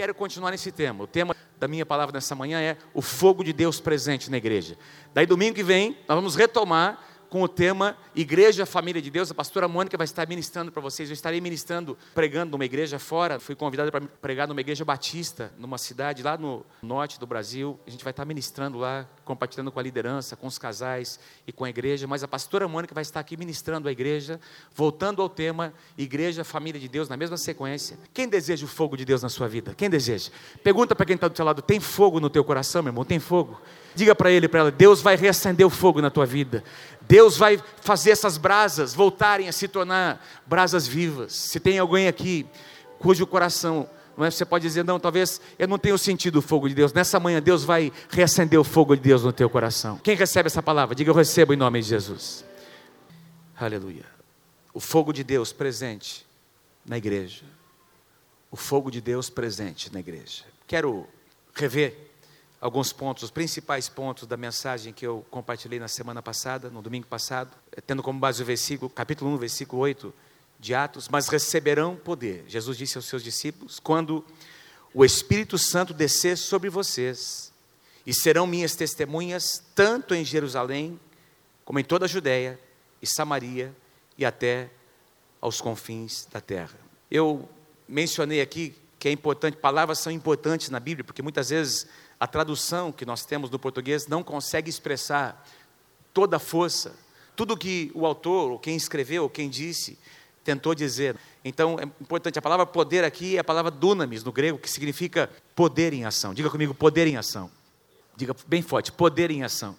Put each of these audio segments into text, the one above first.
quero continuar nesse tema. O tema da minha palavra nessa manhã é o fogo de Deus presente na igreja. Daí domingo que vem, nós vamos retomar com o tema Igreja Família de Deus. A pastora Mônica vai estar ministrando para vocês. Eu estarei ministrando, pregando numa igreja fora. Fui convidado para pregar numa igreja batista, numa cidade lá no norte do Brasil. A gente vai estar ministrando lá, compartilhando com a liderança, com os casais e com a igreja. Mas a pastora Mônica vai estar aqui ministrando a igreja, voltando ao tema Igreja Família de Deus, na mesma sequência. Quem deseja o fogo de Deus na sua vida? Quem deseja? Pergunta para quem está do seu lado: tem fogo no teu coração, meu irmão? Tem fogo? Diga para ele, para ela: Deus vai reacender o fogo na tua vida. Deus vai fazer essas brasas voltarem a se tornar brasas vivas. Se tem alguém aqui cujo coração, não é, você pode dizer, não, talvez eu não tenha sentido o fogo de Deus. Nessa manhã, Deus vai reacender o fogo de Deus no teu coração. Quem recebe essa palavra? Diga, eu recebo em nome de Jesus. Aleluia. O fogo de Deus presente na igreja. O fogo de Deus presente na igreja. Quero rever alguns pontos, os principais pontos da mensagem que eu compartilhei na semana passada, no domingo passado, tendo como base o versículo, capítulo 1, versículo 8 de Atos, mas receberão poder. Jesus disse aos seus discípulos: quando o Espírito Santo descer sobre vocês, e serão minhas testemunhas, tanto em Jerusalém, como em toda a Judéia e Samaria e até aos confins da terra. Eu mencionei aqui que é importante, palavras são importantes na Bíblia, porque muitas vezes a tradução que nós temos do português não consegue expressar toda a força, tudo que o autor, ou quem escreveu, ou quem disse, tentou dizer. Então é importante, a palavra poder aqui é a palavra dunamis no grego, que significa poder em ação. Diga comigo, poder em ação. Diga bem forte, poder em ação.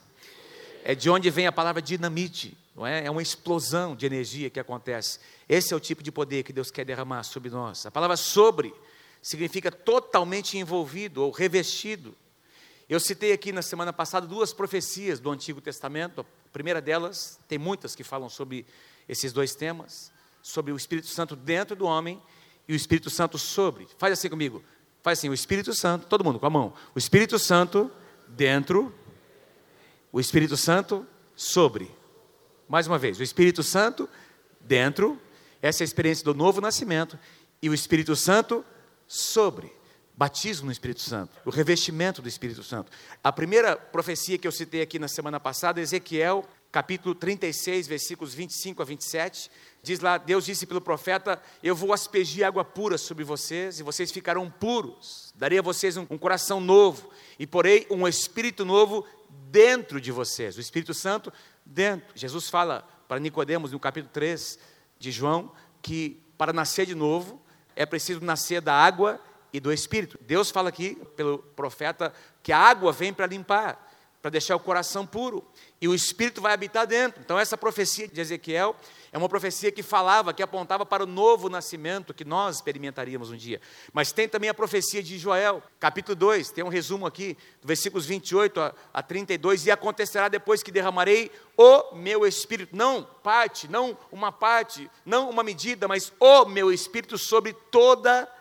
É de onde vem a palavra dinamite, não é? É uma explosão de energia que acontece. Esse é o tipo de poder que Deus quer derramar sobre nós. A palavra sobre significa totalmente envolvido ou revestido. Eu citei aqui na semana passada duas profecias do Antigo Testamento. A primeira delas, tem muitas que falam sobre esses dois temas, sobre o Espírito Santo dentro do homem e o Espírito Santo sobre. Faz assim comigo. Faz assim, o Espírito Santo, todo mundo com a mão. O Espírito Santo dentro, o Espírito Santo sobre. Mais uma vez, o Espírito Santo dentro, essa é a experiência do novo nascimento, e o Espírito Santo sobre batismo no Espírito Santo, o revestimento do Espírito Santo. A primeira profecia que eu citei aqui na semana passada, Ezequiel, capítulo 36, versículos 25 a 27, diz lá: Deus disse pelo profeta: Eu vou aspergir água pura sobre vocês, e vocês ficarão puros. Darei a vocês um, coração novo, e porei um espírito novo dentro de vocês, o Espírito Santo dentro. Jesus fala para Nicodemos no capítulo 3 de João que para nascer de novo é preciso nascer da água e do Espírito. Deus fala aqui, pelo profeta, que a água vem para limpar, para deixar o coração puro, e o Espírito vai habitar dentro. Então, essa profecia de Ezequiel é uma profecia que falava, que apontava para o novo nascimento que nós experimentaríamos um dia. Mas tem também a profecia de Joel, capítulo 2, tem um resumo aqui, versículos 28 a, a 32, e acontecerá depois que derramarei o meu espírito, não parte, não uma parte, não uma medida, mas o meu espírito sobre toda a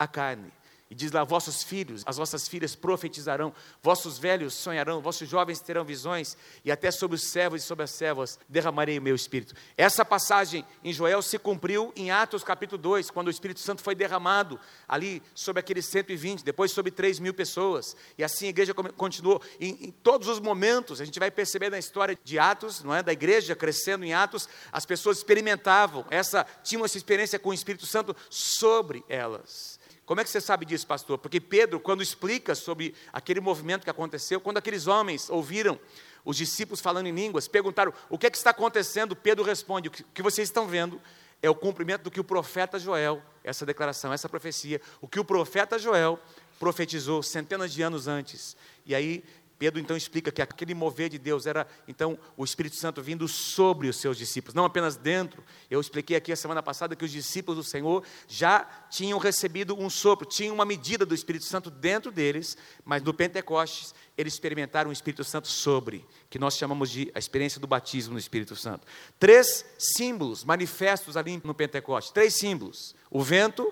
a carne. E diz lá: vossos filhos, as vossas filhas profetizarão, vossos velhos sonharão, vossos jovens terão visões, e até sobre os servos e sobre as servas derramarei o meu espírito. Essa passagem em Joel se cumpriu em Atos capítulo 2, quando o Espírito Santo foi derramado ali sobre aqueles 120, depois sobre 3 mil pessoas. E assim a igreja continuou. Em, em todos os momentos, a gente vai perceber na história de Atos, não é? Da igreja crescendo em Atos, as pessoas experimentavam essa, tinham essa experiência com o Espírito Santo sobre elas. Como é que você sabe disso, pastor? Porque Pedro, quando explica sobre aquele movimento que aconteceu, quando aqueles homens ouviram os discípulos falando em línguas, perguntaram o que é que está acontecendo, Pedro responde: o que vocês estão vendo é o cumprimento do que o profeta Joel, essa declaração, essa profecia, o que o profeta Joel profetizou centenas de anos antes. E aí Pedro então explica que aquele mover de Deus era então o Espírito Santo vindo sobre os seus discípulos, não apenas dentro. Eu expliquei aqui a semana passada que os discípulos do Senhor já tinham recebido um sopro, tinham uma medida do Espírito Santo dentro deles, mas no Pentecostes eles experimentaram o Espírito Santo sobre, que nós chamamos de a experiência do batismo no Espírito Santo. Três símbolos manifestos ali no Pentecostes, três símbolos: o vento,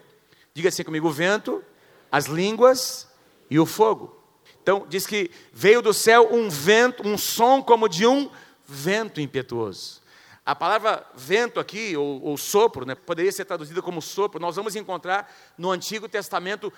diga assim comigo, o vento, as línguas e o fogo. Então, diz que veio do céu um vento, um som como de um vento impetuoso. A palavra vento aqui, ou, ou sopro, né, poderia ser traduzida como sopro, nós vamos encontrar no Antigo Testamento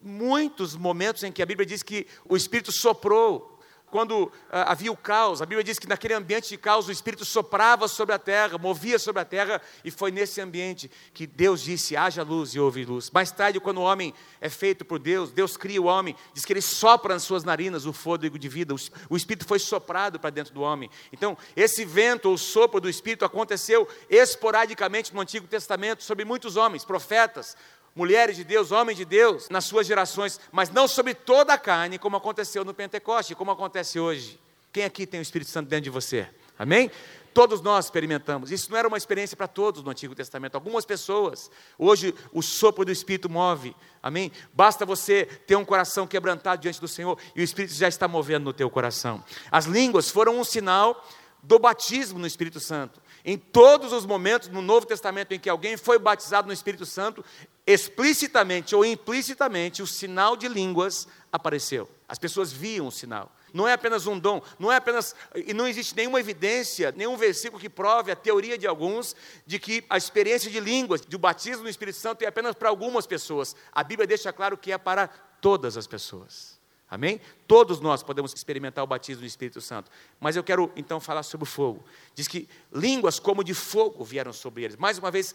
muitos momentos em que a Bíblia diz que o Espírito soprou quando ah, havia o caos, a Bíblia diz que naquele ambiente de caos o Espírito soprava sobre a terra, movia sobre a terra, e foi nesse ambiente que Deus disse: haja luz e houve luz. Mais tarde, quando o homem é feito por Deus, Deus cria o homem, diz que ele sopra nas suas narinas o fôlego de vida, o Espírito foi soprado para dentro do homem. Então, esse vento ou sopro do Espírito aconteceu esporadicamente no Antigo Testamento sobre muitos homens, profetas, mulheres de Deus, homens de Deus, nas suas gerações, mas não sobre toda a carne, como aconteceu no Pentecoste, como acontece hoje. Quem aqui tem o Espírito Santo dentro de você? Amém? Todos nós experimentamos. Isso não era uma experiência para todos no Antigo Testamento. Algumas pessoas, hoje o sopro do Espírito move. Amém? Basta você ter um coração quebrantado diante do Senhor e o Espírito já está movendo no teu coração. As línguas foram um sinal do batismo no Espírito Santo. Em todos os momentos no Novo Testamento em que alguém foi batizado no Espírito Santo, explicitamente ou implicitamente, o sinal de línguas apareceu. As pessoas viam o sinal. Não é apenas um dom, não é apenas. E não existe nenhuma evidência, nenhum versículo que prove a teoria de alguns de que a experiência de línguas, do batismo no Espírito Santo, é apenas para algumas pessoas. A Bíblia deixa claro que é para todas as pessoas. Amém? Todos nós podemos experimentar o batismo do Espírito Santo. Mas eu quero então falar sobre o fogo. Diz que línguas como de fogo vieram sobre eles. Mais uma vez,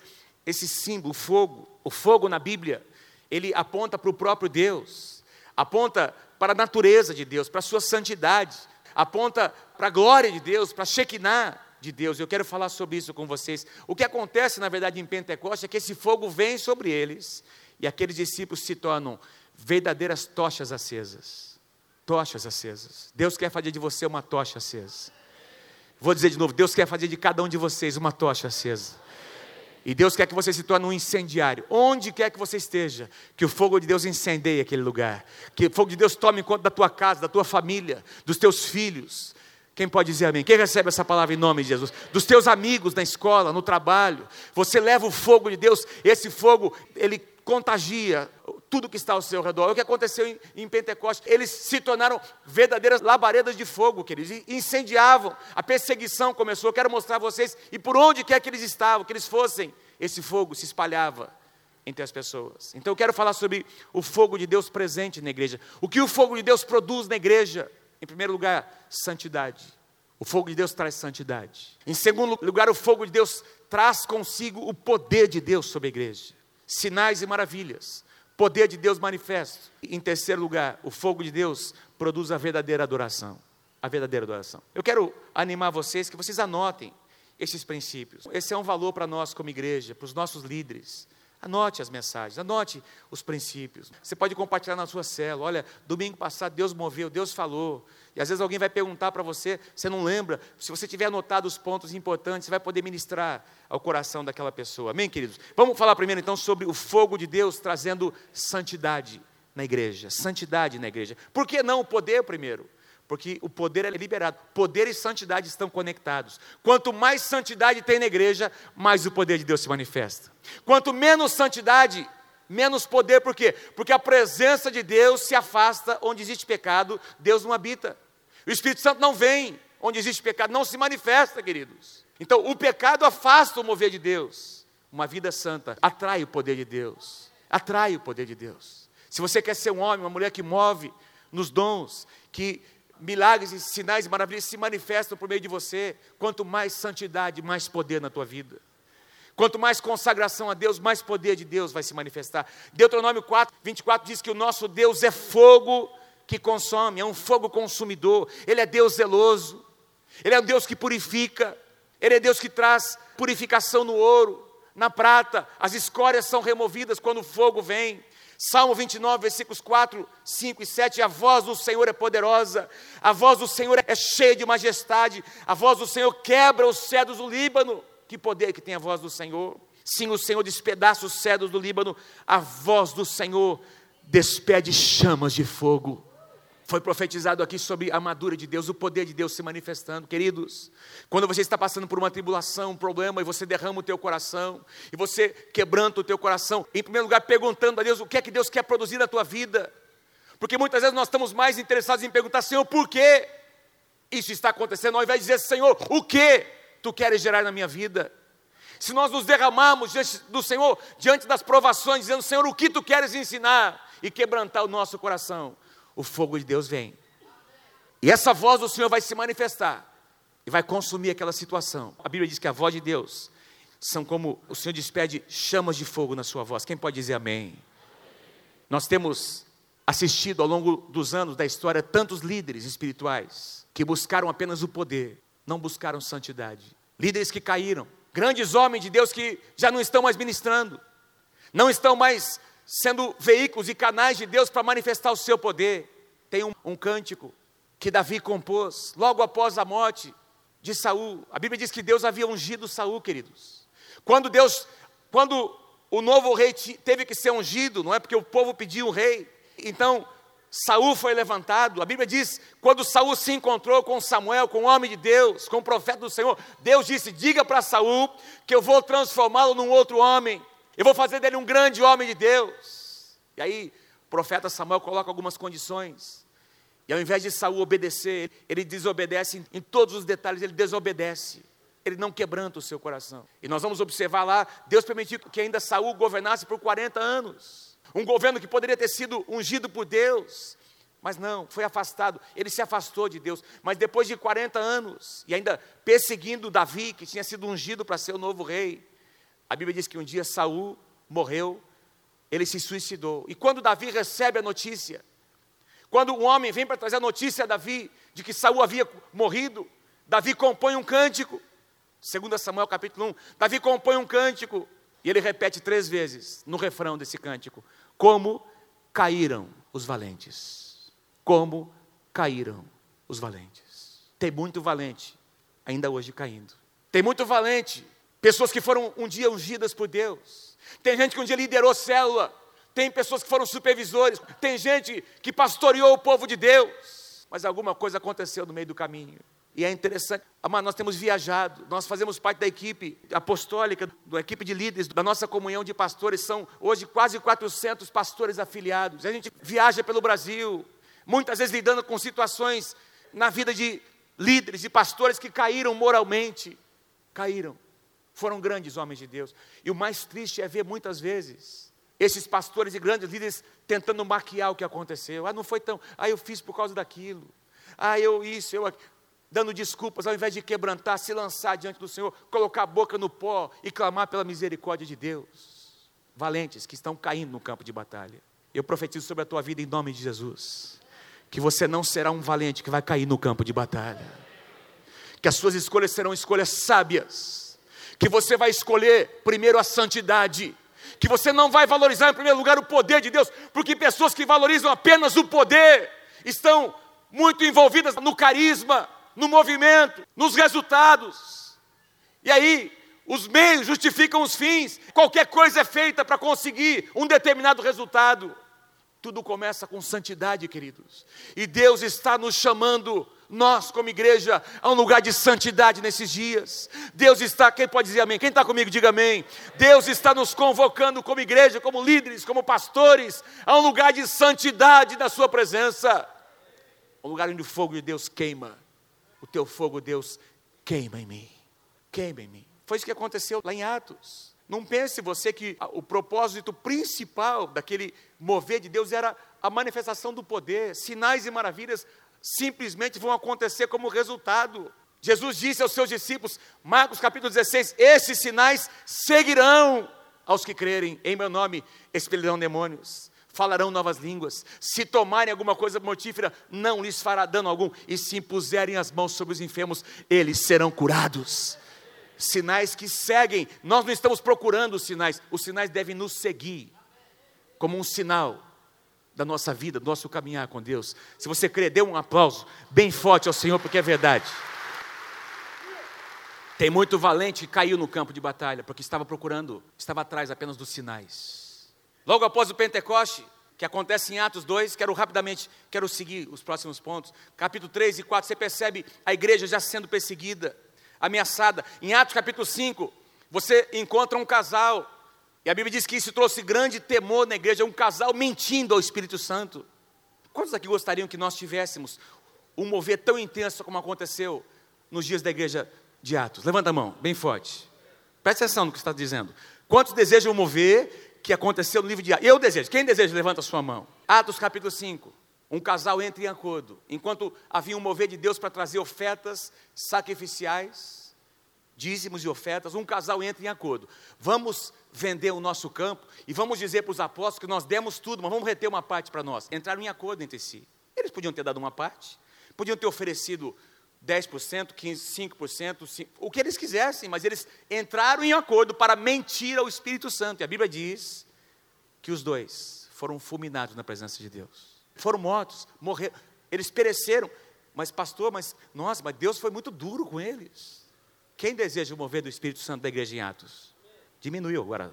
esse símbolo, o fogo, o fogo na Bíblia, ele aponta para o próprio Deus, aponta para a natureza de Deus, para a sua santidade, aponta para a glória de Deus, para a Shekinah de Deus. Eu quero falar sobre isso com vocês. O que acontece, na verdade, em Pentecostes é que esse fogo vem sobre eles e aqueles discípulos se tornam verdadeiras tochas acesas. Tochas acesas. Deus quer fazer de você uma tocha acesa. Vou dizer de novo: Deus quer fazer de cada um de vocês uma tocha acesa. E Deus quer que você se torne um incendiário. Onde quer que você esteja, que o fogo de Deus incendeie aquele lugar. Que o fogo de Deus tome conta da tua casa, da tua família, dos teus filhos. Quem pode dizer amém? Quem recebe essa palavra em nome de Jesus? Dos teus amigos na escola, no trabalho. Você leva o fogo de Deus, esse fogo, ele contagia tudo que está ao seu redor. É o que aconteceu em, em Pentecostes. Eles se tornaram verdadeiras labaredas de fogo, queridos, e incendiavam. A perseguição começou. Eu quero mostrar a vocês, e por onde quer que eles estavam, que eles fossem, esse fogo se espalhava entre as pessoas. Então eu quero falar sobre o fogo de Deus presente na igreja. O que o fogo de Deus produz na igreja? Em primeiro lugar, santidade. O fogo de Deus traz santidade. Em segundo lugar, o fogo de Deus traz consigo o poder de Deus sobre a igreja sinais e maravilhas, poder de Deus manifesto. Em terceiro lugar, o fogo de Deus produz a verdadeira adoração. A verdadeira adoração. Eu quero animar vocês que vocês anotem esses princípios. Esse é um valor para nós como igreja, para os nossos líderes. Anote as mensagens, anote os princípios. Você pode compartilhar na sua célula. Olha, domingo passado Deus moveu, Deus falou. E às vezes alguém vai perguntar para você, você não lembra. Se você tiver anotado os pontos importantes, você vai poder ministrar ao coração daquela pessoa. Amém, queridos? Vamos falar primeiro então sobre o fogo de Deus trazendo santidade na igreja. Santidade na igreja. Por que não o poder primeiro? Porque o poder é liberado. Poder e santidade estão conectados. Quanto mais santidade tem na igreja, mais o poder de Deus se manifesta. Quanto menos santidade, menos poder, por quê? Porque a presença de Deus se afasta onde existe pecado, Deus não habita. O Espírito Santo não vem onde existe pecado, não se manifesta, queridos. Então, o pecado afasta o mover de Deus. Uma vida santa atrai o poder de Deus. Atrai o poder de Deus. Se você quer ser um homem, uma mulher que move nos dons, que milagres e sinais e maravilhas se manifestam por meio de você, quanto mais santidade, mais poder na tua vida. Quanto mais consagração a Deus, mais poder de Deus vai se manifestar. Deuteronômio 4, 24 diz que o nosso Deus é fogo que consome, é um fogo consumidor. Ele é Deus zeloso, Ele é um Deus que purifica, Ele é Deus que traz purificação no ouro, na prata. As escórias são removidas quando o fogo vem. Salmo 29, versículos 4, 5 e 7, a voz do Senhor é poderosa, a voz do Senhor é cheia de majestade, a voz do Senhor quebra os cedros do Líbano. Que poder que tem a voz do Senhor? Sim, o Senhor despedaça os cedros do Líbano, a voz do Senhor despede chamas de fogo. Foi profetizado aqui sobre a armadura de Deus, o poder de Deus se manifestando. Queridos, quando você está passando por uma tribulação, um problema, e você derrama o teu coração, e você quebranta o teu coração, em primeiro lugar perguntando a Deus o que é que Deus quer produzir na tua vida. Porque muitas vezes nós estamos mais interessados em perguntar, Senhor, por que isso está acontecendo, ao invés de dizer, Senhor, o que tu queres gerar na minha vida? Se nós nos derramarmos diante do Senhor, diante das provações, dizendo, Senhor, o que tu queres ensinar? e quebrantar o nosso coração, o fogo de Deus vem. E essa voz do Senhor vai se manifestar e vai consumir aquela situação. A Bíblia diz que a voz de Deus são como o Senhor despede chamas de fogo na sua voz. Quem pode dizer amém? Nós temos assistido ao longo dos anos da história tantos líderes espirituais que buscaram apenas o poder, não buscaram santidade. Líderes que caíram, grandes homens de Deus que já não estão mais ministrando, não estão mais sendo veículos e canais de Deus para manifestar o seu poder. Tem um, um cântico que Davi compôs logo após a morte de Saul. A Bíblia diz que Deus havia ungido Saul, queridos. Quando Deus, quando o novo rei teve que ser ungido, não é porque o povo pediu um rei. Então, Saul foi levantado. A Bíblia diz: quando Saul se encontrou com Samuel, com o homem de Deus, com o profeta do Senhor, Deus disse: diga para Saul que eu vou transformá-lo num outro homem. Eu vou fazer dele um grande homem de Deus. E aí, o profeta Samuel coloca algumas condições. E ao invés de Saul obedecer, ele desobedece em todos os detalhes, ele desobedece. Ele não quebranta o seu coração. E nós vamos observar lá, Deus permitiu que ainda Saul governasse por 40 anos. Um governo que poderia ter sido ungido por Deus, mas não, foi afastado. Ele se afastou de Deus. Mas depois de 40 anos, e ainda perseguindo Davi, que tinha sido ungido para ser o novo rei, a Bíblia diz que um dia Saul morreu, ele se suicidou. E quando Davi recebe a notícia, quando um homem vem para trazer a notícia a Davi de que Saul havia morrido, Davi compõe um cântico. 2 Samuel capítulo 1, Davi compõe um cântico e ele repete três vezes no refrão desse cântico: Como caíram os valentes. Como caíram os valentes. Tem muito valente ainda hoje caindo. Tem muito valente, pessoas que foram um dia ungidas por Deus. Tem gente que um dia liderou célula. Tem pessoas que foram supervisores, tem gente que pastoreou o povo de Deus, mas alguma coisa aconteceu no meio do caminho. E é interessante, mas nós temos viajado, nós fazemos parte da equipe apostólica, da equipe de líderes, da nossa comunhão de pastores, são hoje quase 400 pastores afiliados. A gente viaja pelo Brasil, muitas vezes lidando com situações na vida de líderes e pastores que caíram moralmente, caíram, foram grandes homens de Deus. E o mais triste é ver muitas vezes esses pastores e grandes líderes tentando maquiar o que aconteceu. Ah, não foi tão. Ah, eu fiz por causa daquilo. Ah, eu isso, eu dando desculpas, ao invés de quebrantar, se lançar diante do Senhor, colocar a boca no pó e clamar pela misericórdia de Deus. Valentes que estão caindo no campo de batalha. Eu profetizo sobre a tua vida em nome de Jesus. Que você não será um valente que vai cair no campo de batalha. Que as suas escolhas serão escolhas sábias. Que você vai escolher primeiro a santidade que você não vai valorizar em primeiro lugar o poder de Deus, porque pessoas que valorizam apenas o poder estão muito envolvidas no carisma, no movimento, nos resultados. E aí, os meios justificam os fins, qualquer coisa é feita para conseguir um determinado resultado. Tudo começa com santidade, queridos. E Deus está nos chamando, nós como igreja, a um lugar de santidade nesses dias. Deus está, quem pode dizer amém? Quem está comigo, diga amém. Deus está nos convocando como igreja, como líderes, como pastores, a um lugar de santidade na Sua presença. Um lugar onde o fogo de Deus queima. O teu fogo, Deus, queima em mim. Queima em mim. Foi isso que aconteceu lá em Atos. Não pense você que o propósito principal daquele mover de Deus era a manifestação do poder. Sinais e maravilhas simplesmente vão acontecer como resultado. Jesus disse aos seus discípulos, Marcos capítulo 16: Esses sinais seguirão aos que crerem em meu nome, expelirão demônios, falarão novas línguas, se tomarem alguma coisa mortífera, não lhes fará dano algum, e se impuserem as mãos sobre os enfermos, eles serão curados sinais que seguem. Nós não estamos procurando os sinais, os sinais devem nos seguir como um sinal da nossa vida, do nosso caminhar com Deus. Se você crê, dê um aplauso bem forte ao Senhor, porque é verdade. Tem muito valente que caiu no campo de batalha, porque estava procurando, estava atrás apenas dos sinais. Logo após o Pentecoste, que acontece em Atos 2, quero rapidamente, quero seguir os próximos pontos. Capítulo 3 e 4, você percebe a igreja já sendo perseguida ameaçada. Em Atos capítulo 5, você encontra um casal, e a Bíblia diz que isso trouxe grande temor na igreja, um casal mentindo ao Espírito Santo. Quantos aqui gostariam que nós tivéssemos um mover tão intenso como aconteceu nos dias da igreja de Atos? Levanta a mão, bem forte. Presta atenção no que está dizendo. Quantos desejam mover que aconteceu no livro de Atos. Eu desejo. Quem deseja, levanta a sua mão. Atos capítulo 5. Um casal entra em acordo. Enquanto havia um mover de Deus para trazer ofertas sacrificiais, dízimos e ofertas, um casal entra em acordo. Vamos vender o nosso campo e vamos dizer para os apóstolos que nós demos tudo, mas vamos reter uma parte para nós. Entraram em acordo entre si. Eles podiam ter dado uma parte, podiam ter oferecido 10%, 15%, 5%, 5%, o que eles quisessem, mas eles entraram em acordo para mentir ao Espírito Santo. E a Bíblia diz que os dois foram fulminados na presença de Deus. Foram mortos, morreram, eles pereceram. Mas, pastor, mas, nossa, mas Deus foi muito duro com eles. Quem deseja o mover do Espírito Santo da igreja em Atos? Diminuiu agora.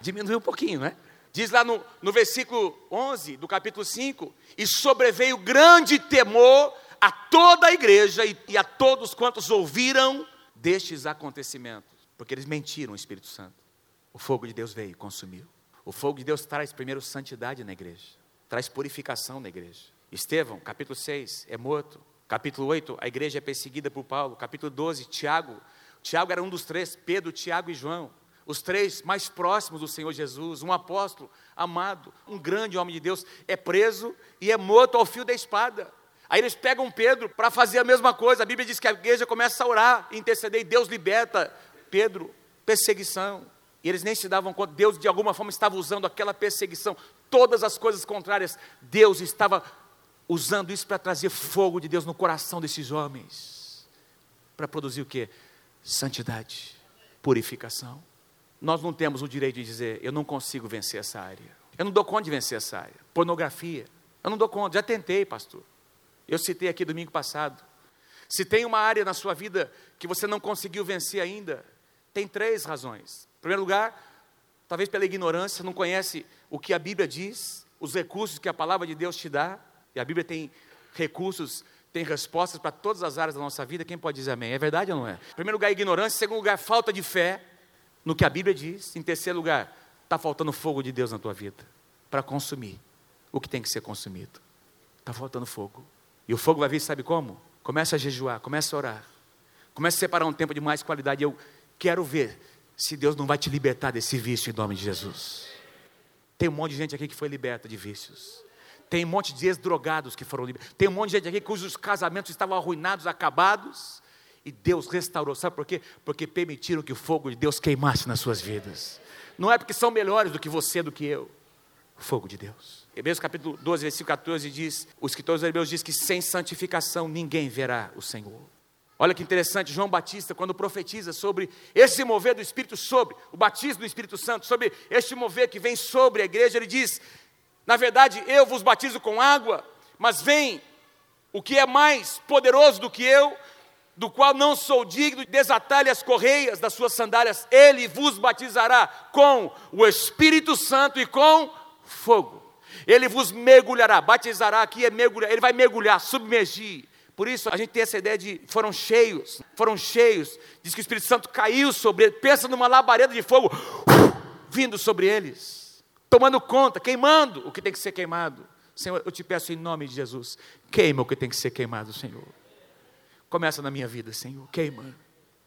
Diminuiu um pouquinho, né? Diz lá no, no versículo 11 do capítulo 5: E sobreveio grande temor a toda a igreja e, e a todos quantos ouviram destes acontecimentos, porque eles mentiram o Espírito Santo. O fogo de Deus veio e consumiu. O fogo de Deus traz primeiro santidade na igreja, traz purificação na igreja. Estevão, capítulo 6, é morto. Capítulo 8, a igreja é perseguida por Paulo. Capítulo 12, Tiago. Tiago era um dos três, Pedro, Tiago e João. Os três mais próximos do Senhor Jesus, um apóstolo amado, um grande homem de Deus, é preso e é morto ao fio da espada. Aí eles pegam Pedro para fazer a mesma coisa. A Bíblia diz que a igreja começa a orar, interceder, e Deus liberta Pedro. Perseguição. E eles nem se davam conta, Deus de alguma forma estava usando aquela perseguição, todas as coisas contrárias, Deus estava usando isso para trazer fogo de Deus no coração desses homens. Para produzir o que? Santidade, purificação. Nós não temos o direito de dizer, eu não consigo vencer essa área. Eu não dou conta de vencer essa área. Pornografia. Eu não dou conta, já tentei, pastor. Eu citei aqui domingo passado. Se tem uma área na sua vida que você não conseguiu vencer ainda, tem três razões. Em primeiro lugar, talvez pela ignorância, não conhece o que a Bíblia diz, os recursos que a palavra de Deus te dá, e a Bíblia tem recursos, tem respostas para todas as áreas da nossa vida. Quem pode dizer amém? É verdade ou não é? Em primeiro lugar, ignorância. Em segundo lugar, falta de fé no que a Bíblia diz. Em terceiro lugar, está faltando fogo de Deus na tua vida para consumir o que tem que ser consumido. Está faltando fogo. E o fogo vai vir, sabe como? Começa a jejuar, começa a orar. Começa a separar um tempo de mais qualidade. Eu quero ver se Deus não vai te libertar desse vício em nome de Jesus. Tem um monte de gente aqui que foi liberta de vícios. Tem um monte de ex-drogados que foram libertos. Tem um monte de gente aqui cujos casamentos estavam arruinados, acabados. E Deus restaurou. Sabe por quê? Porque permitiram que o fogo de Deus queimasse nas suas vidas. Não é porque são melhores do que você, do que eu. O fogo de Deus. Hebreus capítulo 12, versículo 14 diz, o escritor dos Hebreus diz que sem santificação ninguém verá o Senhor. Olha que interessante, João Batista, quando profetiza sobre esse mover do Espírito sobre, o batismo do Espírito Santo, sobre este mover que vem sobre a igreja, ele diz: Na verdade, eu vos batizo com água, mas vem o que é mais poderoso do que eu, do qual não sou digno de desatar-lhe as correias das suas sandálias, ele vos batizará com o Espírito Santo e com fogo. Ele vos mergulhará, batizará aqui é mergulhar, ele vai mergulhar, submergir. Por isso a gente tem essa ideia de foram cheios, foram cheios. Diz que o Espírito Santo caiu sobre eles. Pensa numa labareda de fogo vindo sobre eles, tomando conta, queimando o que tem que ser queimado. Senhor, eu te peço em nome de Jesus, queima o que tem que ser queimado, Senhor. Começa na minha vida, Senhor, queima.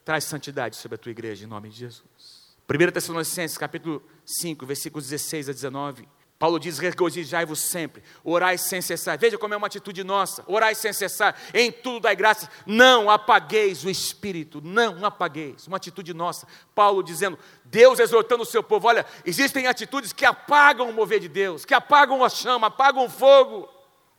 Traz santidade sobre a tua igreja em nome de Jesus. 1 Tessalonicenses capítulo 5, versículos 16 a 19. Paulo diz: regozijai-vos sempre, orai sem cessar. Veja como é uma atitude nossa: orai sem cessar, em tudo dai graças, não apagueis o espírito, não apagueis. Uma atitude nossa. Paulo dizendo: Deus exortando o seu povo: olha, existem atitudes que apagam o mover de Deus, que apagam a chama, apagam o fogo.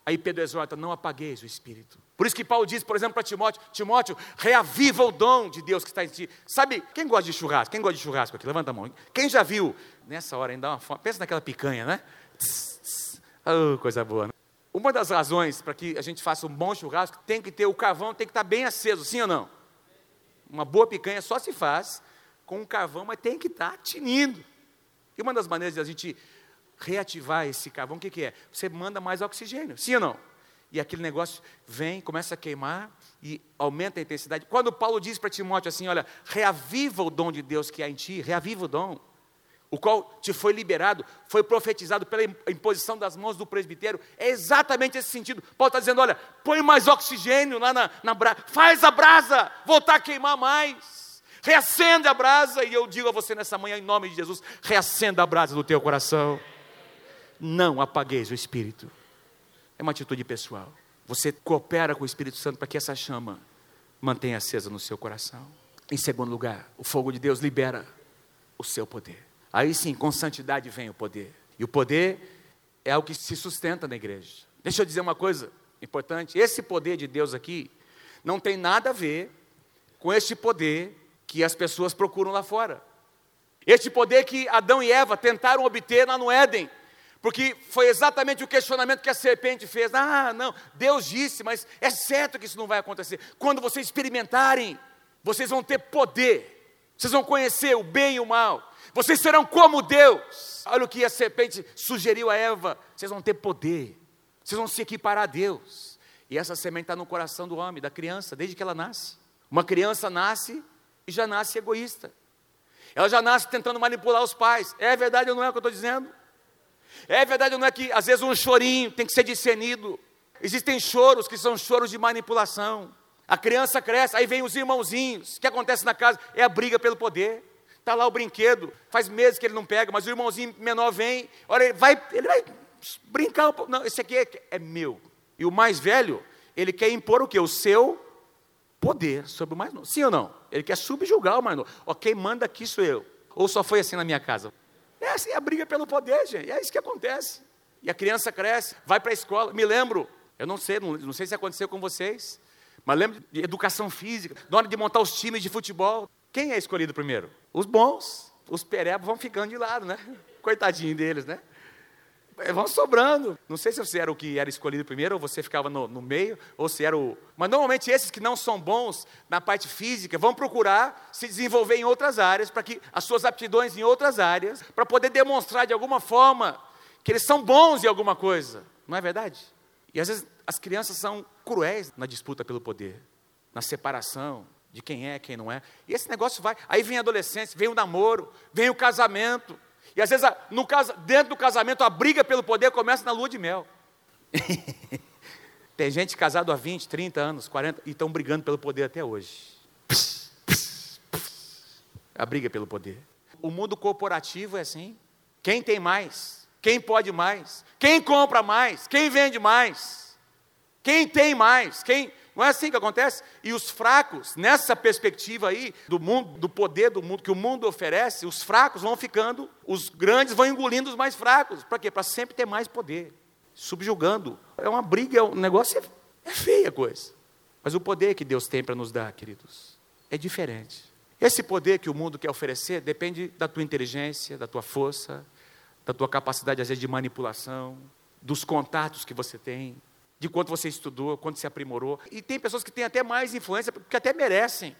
Aí Pedro exorta: não apagueis o espírito. Por isso que Paulo diz, por exemplo, para Timóteo: Timóteo, reaviva o dom de Deus que está em ti. Sabe, quem gosta de churrasco? Quem gosta de churrasco aqui? Levanta a mão. Quem já viu nessa hora ainda dá uma fome. Pensa naquela picanha, né? Tss, tss. Oh, coisa boa. Né? Uma das razões para que a gente faça um bom churrasco tem que ter o carvão, tem que estar bem aceso, sim ou não? Uma boa picanha só se faz com um carvão, mas tem que estar tinindo. E uma das maneiras de a gente reativar esse carvão, o que, que é? Você manda mais oxigênio, sim ou não? E aquele negócio vem, começa a queimar e aumenta a intensidade. Quando Paulo diz para Timóteo assim: olha, reaviva o dom de Deus que há em ti, reaviva o dom o qual te foi liberado, foi profetizado pela imposição das mãos do presbitério, é exatamente esse sentido. Paulo está dizendo: olha, põe mais oxigênio lá na, na brasa, faz a brasa voltar a queimar mais, Reacenda a brasa, e eu digo a você nessa manhã, em nome de Jesus: reacenda a brasa do teu coração. Não apagueis o Espírito. É uma atitude pessoal. Você coopera com o Espírito Santo para que essa chama mantenha acesa no seu coração. Em segundo lugar, o fogo de Deus libera o seu poder. Aí sim, com santidade vem o poder. E o poder é o que se sustenta na igreja. Deixa eu dizer uma coisa importante: esse poder de Deus aqui não tem nada a ver com este poder que as pessoas procuram lá fora. Este poder que Adão e Eva tentaram obter lá no Éden. Porque foi exatamente o questionamento que a serpente fez. Ah, não, Deus disse, mas é certo que isso não vai acontecer. Quando vocês experimentarem, vocês vão ter poder. Vocês vão conhecer o bem e o mal. Vocês serão como Deus. Olha o que a serpente sugeriu a Eva: vocês vão ter poder, vocês vão se equiparar a Deus. E essa semente está no coração do homem, da criança, desde que ela nasce. Uma criança nasce e já nasce egoísta. Ela já nasce tentando manipular os pais. É verdade ou não é o que eu estou dizendo? É verdade ou não é que às vezes um chorinho tem que ser discernido? Existem choros que são choros de manipulação. A criança cresce, aí vem os irmãozinhos. O que acontece na casa é a briga pelo poder. Está lá o brinquedo, faz meses que ele não pega, mas o irmãozinho menor vem, olha, ele vai, ele vai brincar. Não, esse aqui é, é meu. E o mais velho, ele quer impor o que? O seu poder sobre o mais novo. Sim ou não? Ele quer subjugar o mais novo. Quem manda aqui sou eu. Ou só foi assim na minha casa? É assim, é a briga pelo poder, gente. É isso que acontece. E a criança cresce, vai para a escola. Me lembro, eu não sei, não, não sei se aconteceu com vocês, mas lembro de educação física, na hora de montar os times de futebol. Quem é escolhido primeiro? Os bons. Os perebos vão ficando de lado, né? Coitadinho deles, né? É, vão sobrando. Não sei se você era o que era escolhido primeiro, ou você ficava no, no, meio, ou se era o. Mas normalmente esses que não são bons na parte física vão procurar se desenvolver em outras áreas, para que as suas aptidões em outras áreas, para poder demonstrar de alguma forma que eles são bons em alguma coisa. Não é verdade? E às vezes as crianças são cruéis na disputa pelo poder, na separação, de quem é, quem não é. E esse negócio vai. Aí vem a adolescência, vem o namoro, vem o casamento. E às vezes, no, dentro do casamento, a briga pelo poder começa na lua de mel. Tem gente casado há 20, 30 anos, 40 e estão brigando pelo poder até hoje. A briga pelo poder. O mundo corporativo é assim. Quem tem mais? Quem pode mais? Quem compra mais? Quem vende mais? Quem tem mais? Quem não é assim que acontece? E os fracos, nessa perspectiva aí do mundo, do poder do mundo que o mundo oferece, os fracos vão ficando, os grandes vão engolindo os mais fracos. Para quê? Para sempre ter mais poder, subjugando. É uma briga, é um negócio é, é feia a coisa. Mas o poder que Deus tem para nos dar, queridos, é diferente. Esse poder que o mundo quer oferecer depende da tua inteligência, da tua força, da tua capacidade às vezes de manipulação, dos contatos que você tem de quanto você estudou, quanto se aprimorou. E tem pessoas que têm até mais influência, que até merecem.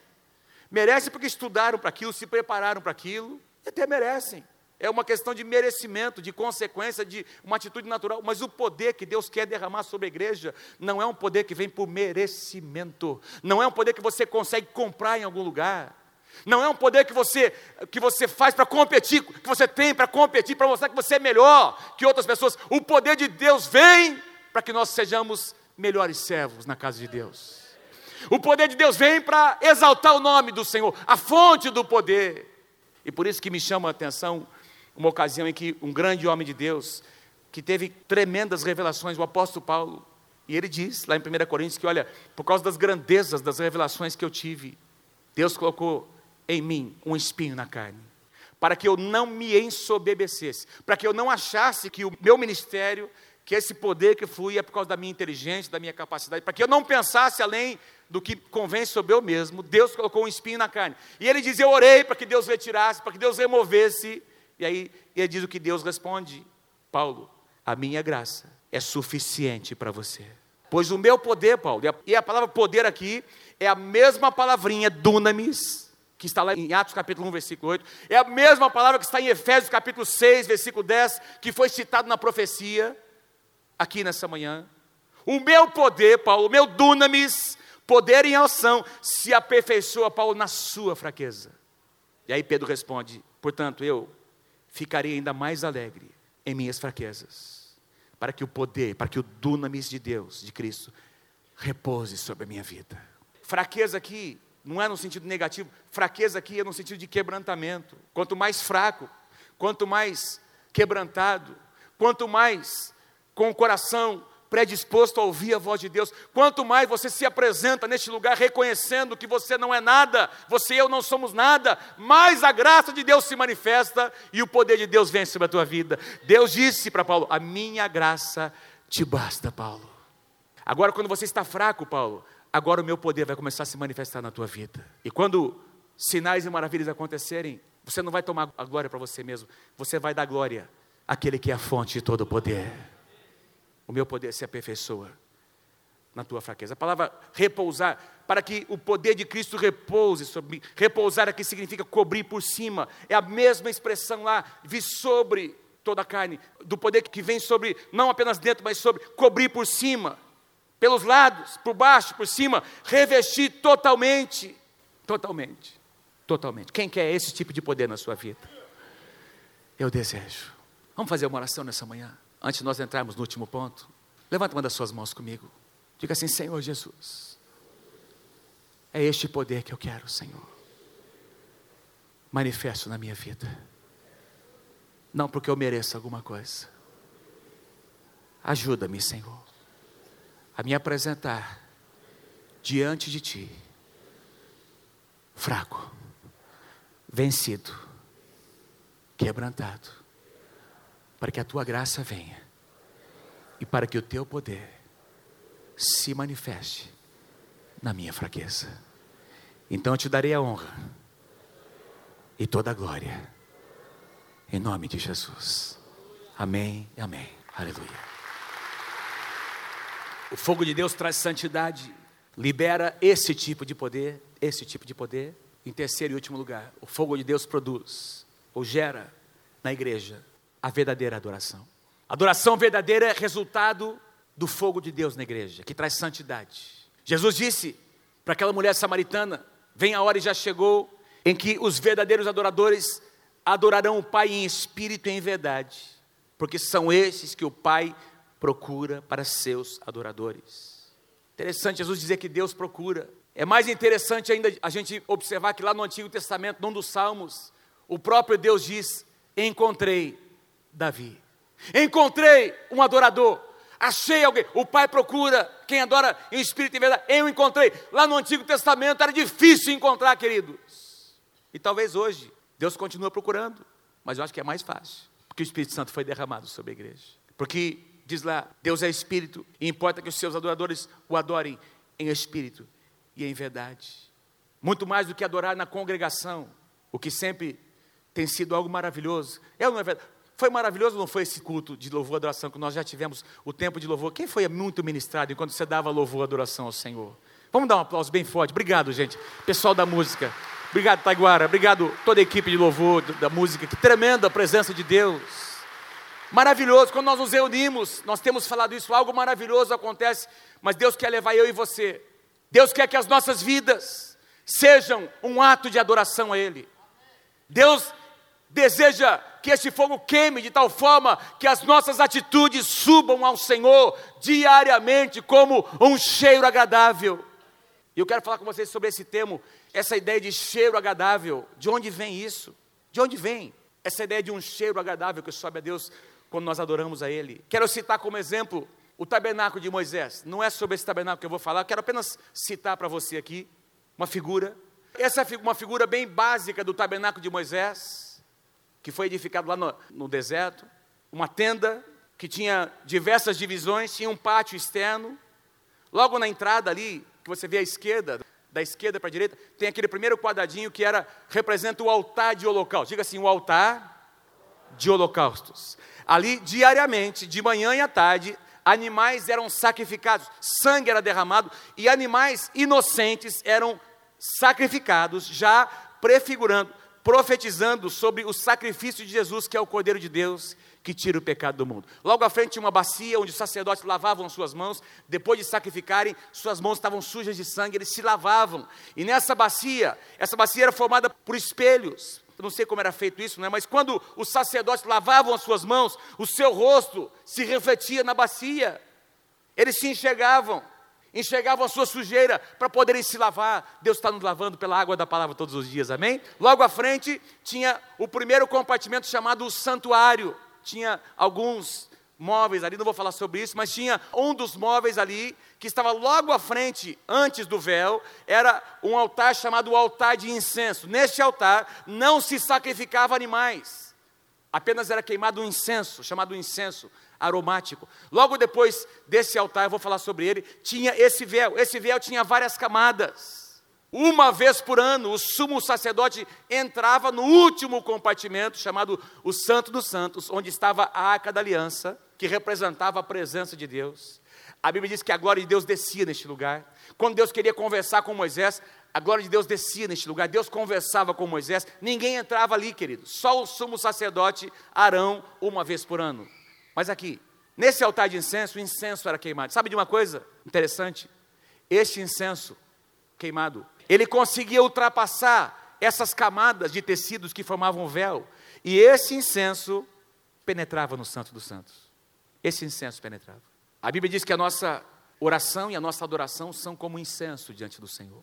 Merecem porque estudaram para aquilo, se prepararam para aquilo, e até merecem. É uma questão de merecimento, de consequência, de uma atitude natural. Mas o poder que Deus quer derramar sobre a igreja não é um poder que vem por merecimento. Não é um poder que você consegue comprar em algum lugar. Não é um poder que você, que você faz para competir, que você tem para competir, para mostrar que você é melhor que outras pessoas. O poder de Deus vem para que nós sejamos melhores servos na casa de Deus. O poder de Deus vem para exaltar o nome do Senhor, a fonte do poder. E por isso que me chama a atenção uma ocasião em que um grande homem de Deus, que teve tremendas revelações, o apóstolo Paulo, e ele diz lá em 1 Coríntios que, olha, por causa das grandezas das revelações que eu tive, Deus colocou em mim um espinho na carne, para que eu não me ensoberbecesse, para que eu não achasse que o meu ministério que esse poder que flui é por causa da minha inteligência, da minha capacidade, para que eu não pensasse além do que convém sobre eu mesmo, Deus colocou um espinho na carne. E ele diz: Eu orei para que Deus retirasse, para que Deus removesse. E aí ele diz o que Deus responde: Paulo, a minha graça é suficiente para você. Pois o meu poder, Paulo, e a palavra poder aqui é a mesma palavrinha dunamis, que está lá em Atos capítulo 1, versículo 8, é a mesma palavra que está em Efésios capítulo 6, versículo 10, que foi citado na profecia aqui nessa manhã. O meu poder, Paulo, o meu dunamis, poder em ação, se aperfeiçoa, Paulo, na sua fraqueza. E aí Pedro responde: portanto, eu ficarei ainda mais alegre em minhas fraquezas, para que o poder, para que o dunamis de Deus, de Cristo, repouse sobre a minha vida. Fraqueza aqui não é no sentido negativo, fraqueza aqui é no sentido de quebrantamento. Quanto mais fraco, quanto mais quebrantado, quanto mais com o coração predisposto a ouvir a voz de Deus, quanto mais você se apresenta neste lugar reconhecendo que você não é nada, você e eu não somos nada, mais a graça de Deus se manifesta e o poder de Deus vem sobre a tua vida. Deus disse para Paulo: A minha graça te basta, Paulo. Agora, quando você está fraco, Paulo, agora o meu poder vai começar a se manifestar na tua vida. E quando sinais e maravilhas acontecerem, você não vai tomar a glória para você mesmo, você vai dar glória àquele que é a fonte de todo o poder. O meu poder se aperfeiçoa na tua fraqueza. A palavra repousar, para que o poder de Cristo repouse sobre mim. Repousar aqui significa cobrir por cima. É a mesma expressão lá, vir sobre toda a carne, do poder que vem sobre, não apenas dentro, mas sobre, cobrir por cima pelos lados, por baixo, por cima, revestir totalmente, totalmente, totalmente. Quem quer esse tipo de poder na sua vida? Eu desejo. Vamos fazer uma oração nessa manhã, antes de nós entrarmos no último ponto. Levanta uma das suas mãos comigo. Diga assim: Senhor Jesus, é este poder que eu quero, Senhor. Manifesto na minha vida. Não porque eu mereça alguma coisa. Ajuda-me, Senhor a me apresentar diante de Ti, fraco, vencido, quebrantado, para que a Tua graça venha e para que o Teu poder se manifeste na minha fraqueza. Então eu te darei a honra e toda a glória, em nome de Jesus. Amém e amém. Aleluia. O fogo de Deus traz santidade, libera esse tipo de poder, esse tipo de poder. Em terceiro e último lugar, o fogo de Deus produz ou gera na igreja a verdadeira adoração. Adoração verdadeira é resultado do fogo de Deus na igreja, que traz santidade. Jesus disse para aquela mulher samaritana: Vem a hora e já chegou em que os verdadeiros adoradores adorarão o Pai em espírito e em verdade, porque são esses que o Pai procura para seus adoradores. Interessante Jesus dizer que Deus procura. É mais interessante ainda a gente observar que lá no Antigo Testamento, num dos Salmos, o próprio Deus diz: Encontrei Davi, encontrei um adorador, achei alguém. O Pai procura quem adora em espírito e verdade. Eu encontrei. Lá no Antigo Testamento era difícil encontrar, queridos. E talvez hoje Deus continue procurando, mas eu acho que é mais fácil, porque o Espírito Santo foi derramado sobre a igreja. Porque diz lá: Deus é espírito, e importa que os seus adoradores o adorem em espírito e em verdade. Muito mais do que adorar na congregação, o que sempre tem sido algo maravilhoso. É ou não é verdade? Foi maravilhoso não foi esse culto de louvor e adoração que nós já tivemos o tempo de louvor? Quem foi muito ministrado enquanto você dava louvor e adoração ao Senhor? Vamos dar um aplauso bem forte. Obrigado, gente. Pessoal da música. Obrigado, Taiguara. Obrigado toda a equipe de louvor da música. Que tremenda presença de Deus. Maravilhoso, quando nós nos reunimos, nós temos falado isso, algo maravilhoso acontece, mas Deus quer levar eu e você. Deus quer que as nossas vidas sejam um ato de adoração a Ele. Deus deseja que esse fogo queime de tal forma que as nossas atitudes subam ao Senhor diariamente como um cheiro agradável. E eu quero falar com vocês sobre esse termo, essa ideia de cheiro agradável. De onde vem isso? De onde vem essa ideia de um cheiro agradável que sobe a Deus quando nós adoramos a Ele. Quero citar como exemplo o tabernáculo de Moisés. Não é sobre esse tabernáculo que eu vou falar, quero apenas citar para você aqui uma figura. Essa é uma figura bem básica do tabernáculo de Moisés, que foi edificado lá no, no deserto. Uma tenda que tinha diversas divisões, tinha um pátio externo. Logo na entrada ali, que você vê à esquerda, da esquerda para a direita, tem aquele primeiro quadradinho que era representa o altar de holocausto. Diga assim, o altar de holocaustos. Ali, diariamente, de manhã e à tarde, animais eram sacrificados, sangue era derramado e animais inocentes eram sacrificados, já prefigurando, profetizando sobre o sacrifício de Jesus, que é o Cordeiro de Deus que tira o pecado do mundo. Logo à frente uma bacia onde os sacerdotes lavavam suas mãos, depois de sacrificarem, suas mãos estavam sujas de sangue, eles se lavavam. E nessa bacia, essa bacia era formada por espelhos, não sei como era feito isso, né? mas quando os sacerdotes lavavam as suas mãos, o seu rosto se refletia na bacia, eles se enxergavam. Enxergavam a sua sujeira para poderem se lavar. Deus está nos lavando pela água da palavra todos os dias, amém? Logo à frente tinha o primeiro compartimento chamado santuário. Tinha alguns móveis ali, não vou falar sobre isso, mas tinha um dos móveis ali que estava logo à frente, antes do véu, era um altar chamado altar de incenso. Neste altar não se sacrificava animais, apenas era queimado um incenso, chamado incenso aromático. Logo depois desse altar, eu vou falar sobre ele, tinha esse véu. Esse véu tinha várias camadas. Uma vez por ano, o sumo sacerdote entrava no último compartimento, chamado o Santo dos Santos, onde estava a arca da aliança, que representava a presença de Deus. A Bíblia diz que a glória de Deus descia neste lugar. Quando Deus queria conversar com Moisés, a glória de Deus descia neste lugar. Deus conversava com Moisés. Ninguém entrava ali, querido. Só o sumo sacerdote Arão, uma vez por ano. Mas aqui, nesse altar de incenso, o incenso era queimado. Sabe de uma coisa interessante? Este incenso queimado ele conseguia ultrapassar essas camadas de tecidos que formavam o véu, e esse incenso penetrava no Santo dos Santos. Esse incenso penetrava. A Bíblia diz que a nossa oração e a nossa adoração são como incenso diante do Senhor.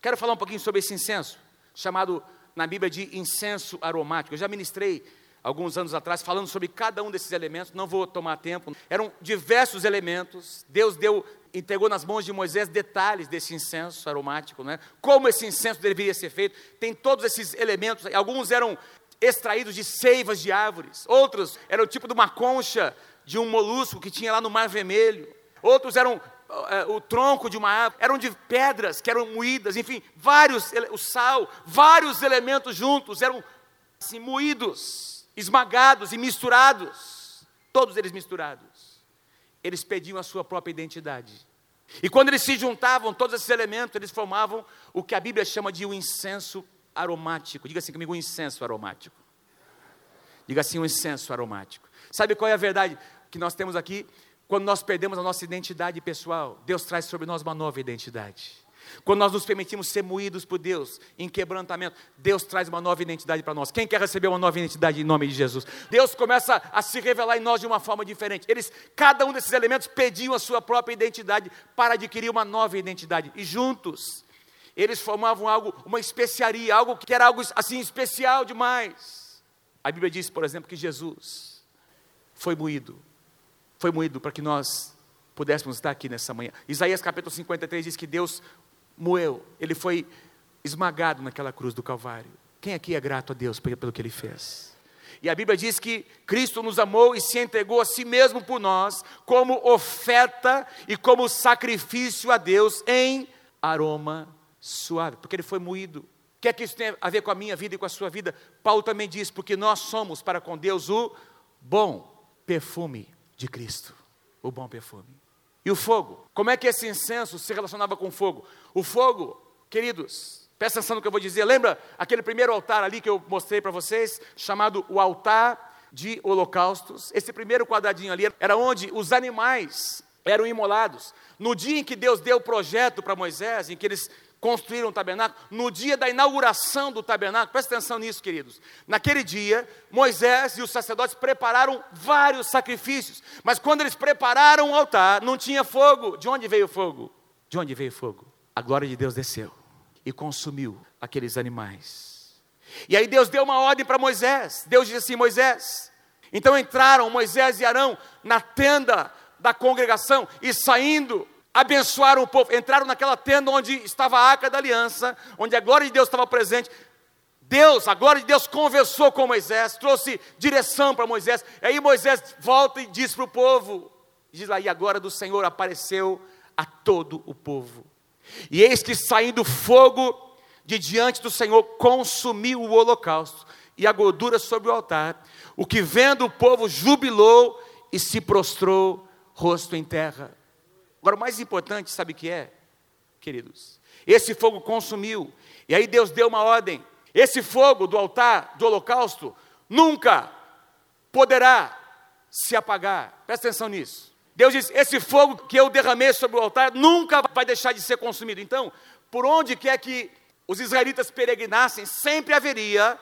Quero falar um pouquinho sobre esse incenso, chamado na Bíblia de incenso aromático. Eu já ministrei alguns anos atrás falando sobre cada um desses elementos, não vou tomar tempo. Eram diversos elementos. Deus deu entregou nas mãos de Moisés detalhes desse incenso aromático, né? como esse incenso deveria ser feito. Tem todos esses elementos, alguns eram extraídos de seivas de árvores, outros eram tipo de uma concha de um molusco que tinha lá no Mar Vermelho, outros eram uh, o tronco de uma árvore, eram de pedras que eram moídas, enfim, vários, o sal, vários elementos juntos eram assim, moídos, esmagados e misturados, todos eles misturados eles pediam a sua própria identidade. E quando eles se juntavam, todos esses elementos, eles formavam o que a Bíblia chama de um incenso aromático. Diga assim comigo, um incenso aromático. Diga assim, um incenso aromático. Sabe qual é a verdade que nós temos aqui? Quando nós perdemos a nossa identidade pessoal, Deus traz sobre nós uma nova identidade. Quando nós nos permitimos ser moídos por Deus em quebrantamento, Deus traz uma nova identidade para nós. Quem quer receber uma nova identidade em nome de Jesus? Deus começa a se revelar em nós de uma forma diferente. Eles, cada um desses elementos pediam a sua própria identidade para adquirir uma nova identidade. E juntos, eles formavam algo, uma especiaria, algo que era algo assim especial demais. A Bíblia diz, por exemplo, que Jesus foi moído. Foi moído para que nós pudéssemos estar aqui nessa manhã. Isaías capítulo 53 diz que Deus moeu, ele foi esmagado naquela cruz do Calvário. Quem aqui é grato a Deus pelo que ele fez? E a Bíblia diz que Cristo nos amou e se entregou a si mesmo por nós, como oferta e como sacrifício a Deus em aroma suave, porque ele foi moído. O que é que isso tem a ver com a minha vida e com a sua vida? Paulo também diz, porque nós somos para com Deus o bom perfume de Cristo. O bom perfume. E o fogo? Como é que esse incenso se relacionava com o fogo? O fogo, queridos, presta atenção no que eu vou dizer. Lembra aquele primeiro altar ali que eu mostrei para vocês, chamado o altar de holocaustos? Esse primeiro quadradinho ali era onde os animais eram imolados. No dia em que Deus deu o projeto para Moisés, em que eles construíram o tabernáculo, no dia da inauguração do tabernáculo, presta atenção nisso, queridos. Naquele dia, Moisés e os sacerdotes prepararam vários sacrifícios, mas quando eles prepararam o altar, não tinha fogo. De onde veio o fogo? De onde veio o fogo? A glória de Deus desceu e consumiu aqueles animais. E aí Deus deu uma ordem para Moisés. Deus disse assim: Moisés. Então entraram Moisés e Arão na tenda da congregação e saindo abençoaram o povo, entraram naquela tenda onde estava a arca da aliança, onde a glória de Deus estava presente. Deus, a glória de Deus conversou com Moisés, trouxe direção para Moisés. E aí Moisés volta e diz para o povo: diz lá, e a glória do Senhor apareceu a todo o povo. E eis que saindo fogo de diante do Senhor consumiu o holocausto e a gordura sobre o altar. O que vendo o povo jubilou e se prostrou rosto em terra. Agora, o mais importante, sabe o que é, queridos? Esse fogo consumiu, e aí Deus deu uma ordem: esse fogo do altar, do holocausto, nunca poderá se apagar. Presta atenção nisso. Deus diz: esse fogo que eu derramei sobre o altar nunca vai deixar de ser consumido. Então, por onde quer que os israelitas peregrinassem, sempre haveria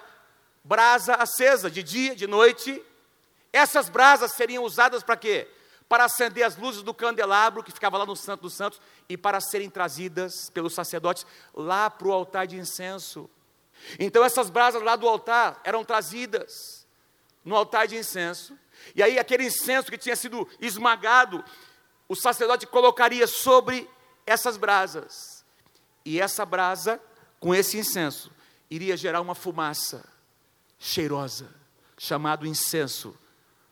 brasa acesa, de dia, de noite. Essas brasas seriam usadas para quê? Para acender as luzes do candelabro que ficava lá no Santo dos Santos e para serem trazidas pelos sacerdotes lá para o altar de incenso. Então essas brasas lá do altar eram trazidas no altar de incenso, e aí aquele incenso que tinha sido esmagado, o sacerdote colocaria sobre essas brasas. E essa brasa, com esse incenso, iria gerar uma fumaça cheirosa, chamado incenso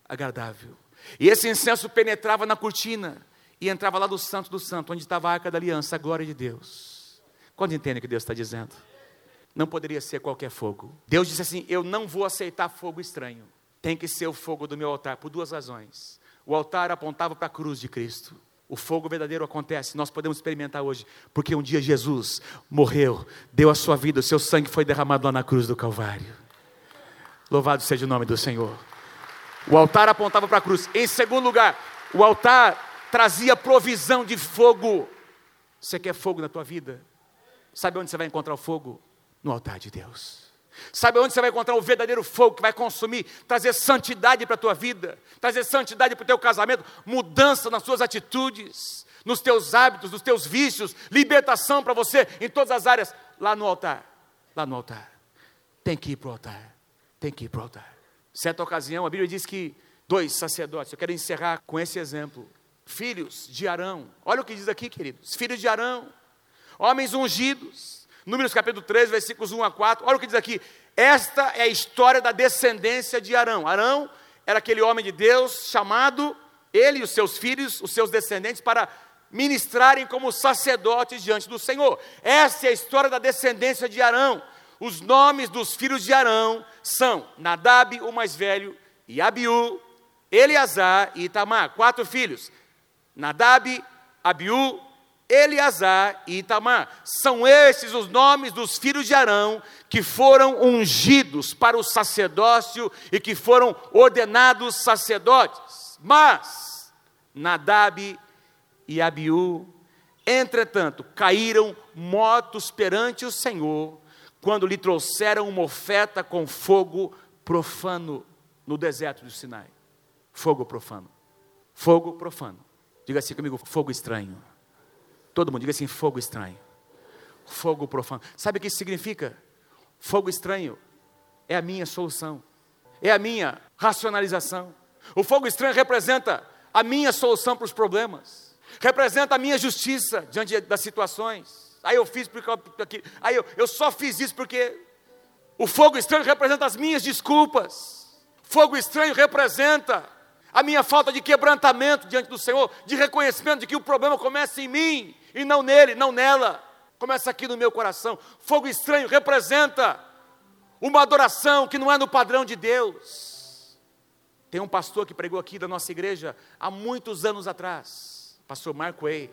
agradável. E esse incenso penetrava na cortina e entrava lá do Santo do Santo, onde estava a arca da aliança, a glória de Deus. Quando entende o que Deus está dizendo? Não poderia ser qualquer fogo. Deus disse assim: Eu não vou aceitar fogo estranho. Tem que ser o fogo do meu altar, por duas razões. O altar apontava para a cruz de Cristo. O fogo verdadeiro acontece, nós podemos experimentar hoje, porque um dia Jesus morreu, deu a sua vida, o seu sangue foi derramado lá na cruz do Calvário. Louvado seja o nome do Senhor. O altar apontava para a cruz. Em segundo lugar, o altar trazia provisão de fogo. Você quer fogo na tua vida? Sabe onde você vai encontrar o fogo? No altar de Deus. Sabe onde você vai encontrar o verdadeiro fogo que vai consumir, trazer santidade para a tua vida, trazer santidade para o teu casamento, mudança nas suas atitudes, nos teus hábitos, nos teus vícios, libertação para você em todas as áreas, lá no altar. Lá no altar. Tem que ir para o altar. Tem que ir para o altar. Certa ocasião, a Bíblia diz que dois sacerdotes, eu quero encerrar com esse exemplo, filhos de Arão, olha o que diz aqui, queridos, filhos de Arão, homens ungidos, Números capítulo 3, versículos 1 a 4, olha o que diz aqui, esta é a história da descendência de Arão, Arão era aquele homem de Deus chamado, ele e os seus filhos, os seus descendentes, para ministrarem como sacerdotes diante do Senhor, essa é a história da descendência de Arão, os nomes dos filhos de Arão são Nadab, o mais velho, e Abiú, Eleazar e Itamar. Quatro filhos. Nadab, Abiú, Eleazar e Itamar. São esses os nomes dos filhos de Arão que foram ungidos para o sacerdócio e que foram ordenados sacerdotes. Mas Nadab e Abiú, entretanto, caíram mortos perante o Senhor quando lhe trouxeram uma oferta com fogo profano no deserto do Sinai. Fogo profano. Fogo profano. Diga assim comigo, fogo estranho. Todo mundo diga assim, fogo estranho. Fogo profano. Sabe o que isso significa? Fogo estranho é a minha solução. É a minha racionalização. O fogo estranho representa a minha solução para os problemas. Representa a minha justiça diante das situações Aí eu fiz porque aí eu, eu só fiz isso porque o fogo estranho representa as minhas desculpas. Fogo estranho representa a minha falta de quebrantamento diante do Senhor, de reconhecimento de que o problema começa em mim e não nele, não nela. Começa aqui no meu coração. Fogo estranho representa uma adoração que não é no padrão de Deus. Tem um pastor que pregou aqui da nossa igreja há muitos anos atrás, pastor Marco Way.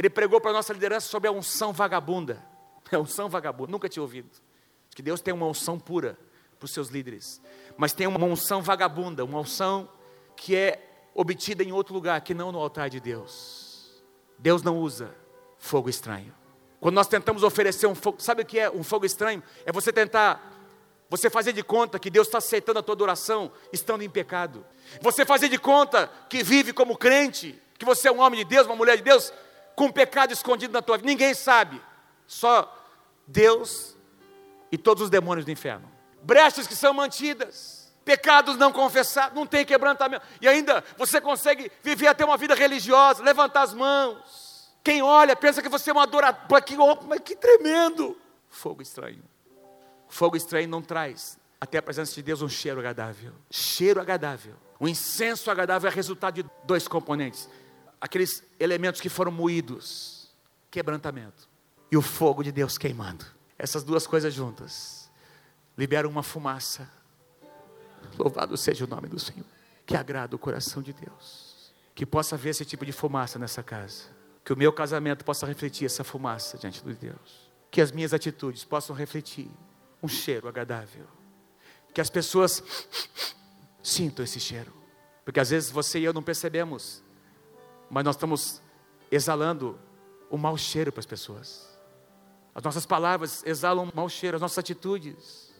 Ele pregou para a nossa liderança sobre a unção vagabunda. A unção vagabunda, nunca tinha ouvido. Que Deus tem uma unção pura para os seus líderes. Mas tem uma unção vagabunda, uma unção que é obtida em outro lugar, que não no altar de Deus. Deus não usa fogo estranho. Quando nós tentamos oferecer um fogo, sabe o que é um fogo estranho? É você tentar, você fazer de conta que Deus está aceitando a tua adoração estando em pecado. Você fazer de conta que vive como crente, que você é um homem de Deus, uma mulher de Deus, com pecado escondido na tua vida. Ninguém sabe, só Deus e todos os demônios do inferno. Brechas que são mantidas, pecados não confessados, não tem quebrantamento. E ainda você consegue viver até uma vida religiosa, levantar as mãos. Quem olha pensa que você é um adorador. Que, mas que tremendo! Fogo estranho. Fogo estranho não traz até a presença de Deus um cheiro agradável. Cheiro agradável. O incenso agradável é resultado de dois componentes: aqueles elementos que foram moídos, quebrantamento, e o fogo de Deus queimando. Essas duas coisas juntas liberam uma fumaça. Louvado seja o nome do Senhor, que agrada o coração de Deus. Que possa haver esse tipo de fumaça nessa casa. Que o meu casamento possa refletir essa fumaça diante de Deus. Que as minhas atitudes possam refletir um cheiro agradável. Que as pessoas sintam esse cheiro. Porque às vezes você e eu não percebemos mas nós estamos exalando o mau cheiro para as pessoas. As nossas palavras exalam o mau cheiro, as nossas atitudes,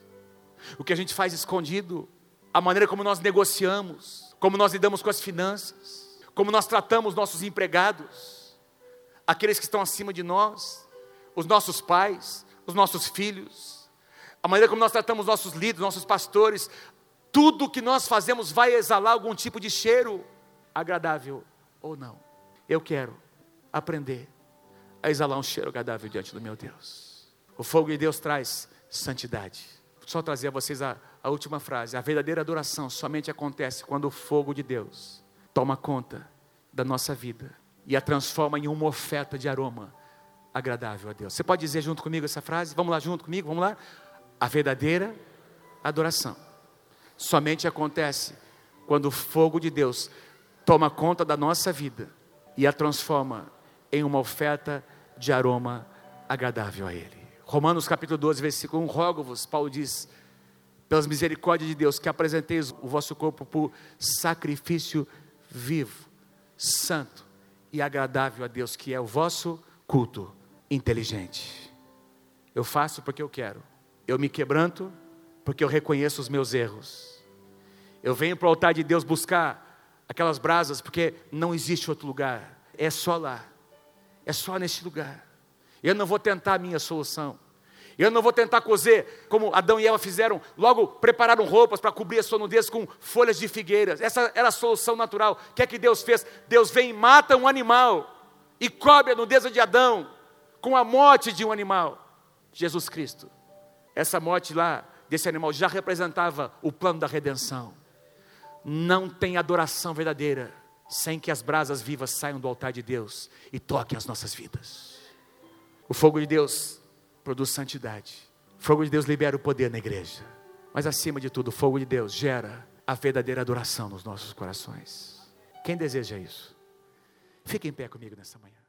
o que a gente faz escondido, a maneira como nós negociamos, como nós lidamos com as finanças, como nós tratamos nossos empregados, aqueles que estão acima de nós, os nossos pais, os nossos filhos, a maneira como nós tratamos nossos líderes, nossos pastores, tudo que nós fazemos vai exalar algum tipo de cheiro, agradável ou não. Eu quero aprender a exalar um cheiro agradável diante do meu Deus. O fogo de Deus traz santidade. Só trazer a vocês a, a última frase. A verdadeira adoração somente acontece quando o fogo de Deus toma conta da nossa vida e a transforma em uma oferta de aroma agradável a Deus. Você pode dizer junto comigo essa frase? Vamos lá junto comigo, vamos lá? A verdadeira adoração somente acontece quando o fogo de Deus toma conta da nossa vida e a transforma em uma oferta de aroma agradável a Ele. Romanos capítulo 12, versículo 1, rogo-vos, Paulo diz, pelas misericórdias de Deus, que apresenteis o vosso corpo por sacrifício vivo, santo e agradável a Deus, que é o vosso culto inteligente. Eu faço porque eu quero, eu me quebranto porque eu reconheço os meus erros. Eu venho para o altar de Deus buscar aquelas brasas, porque não existe outro lugar, é só lá, é só nesse lugar. Eu não vou tentar a minha solução. Eu não vou tentar cozer como Adão e Eva fizeram, logo prepararam roupas para cobrir a sua nudez com folhas de figueiras. Essa era a solução natural. O que é que Deus fez? Deus vem e mata um animal e cobre a nudez de Adão com a morte de um animal. Jesus Cristo. Essa morte lá desse animal já representava o plano da redenção. Não tem adoração verdadeira sem que as brasas vivas saiam do altar de Deus e toquem as nossas vidas. O fogo de Deus produz santidade. O fogo de Deus libera o poder na igreja. Mas acima de tudo, o fogo de Deus gera a verdadeira adoração nos nossos corações. Quem deseja isso? Fique em pé comigo nessa manhã.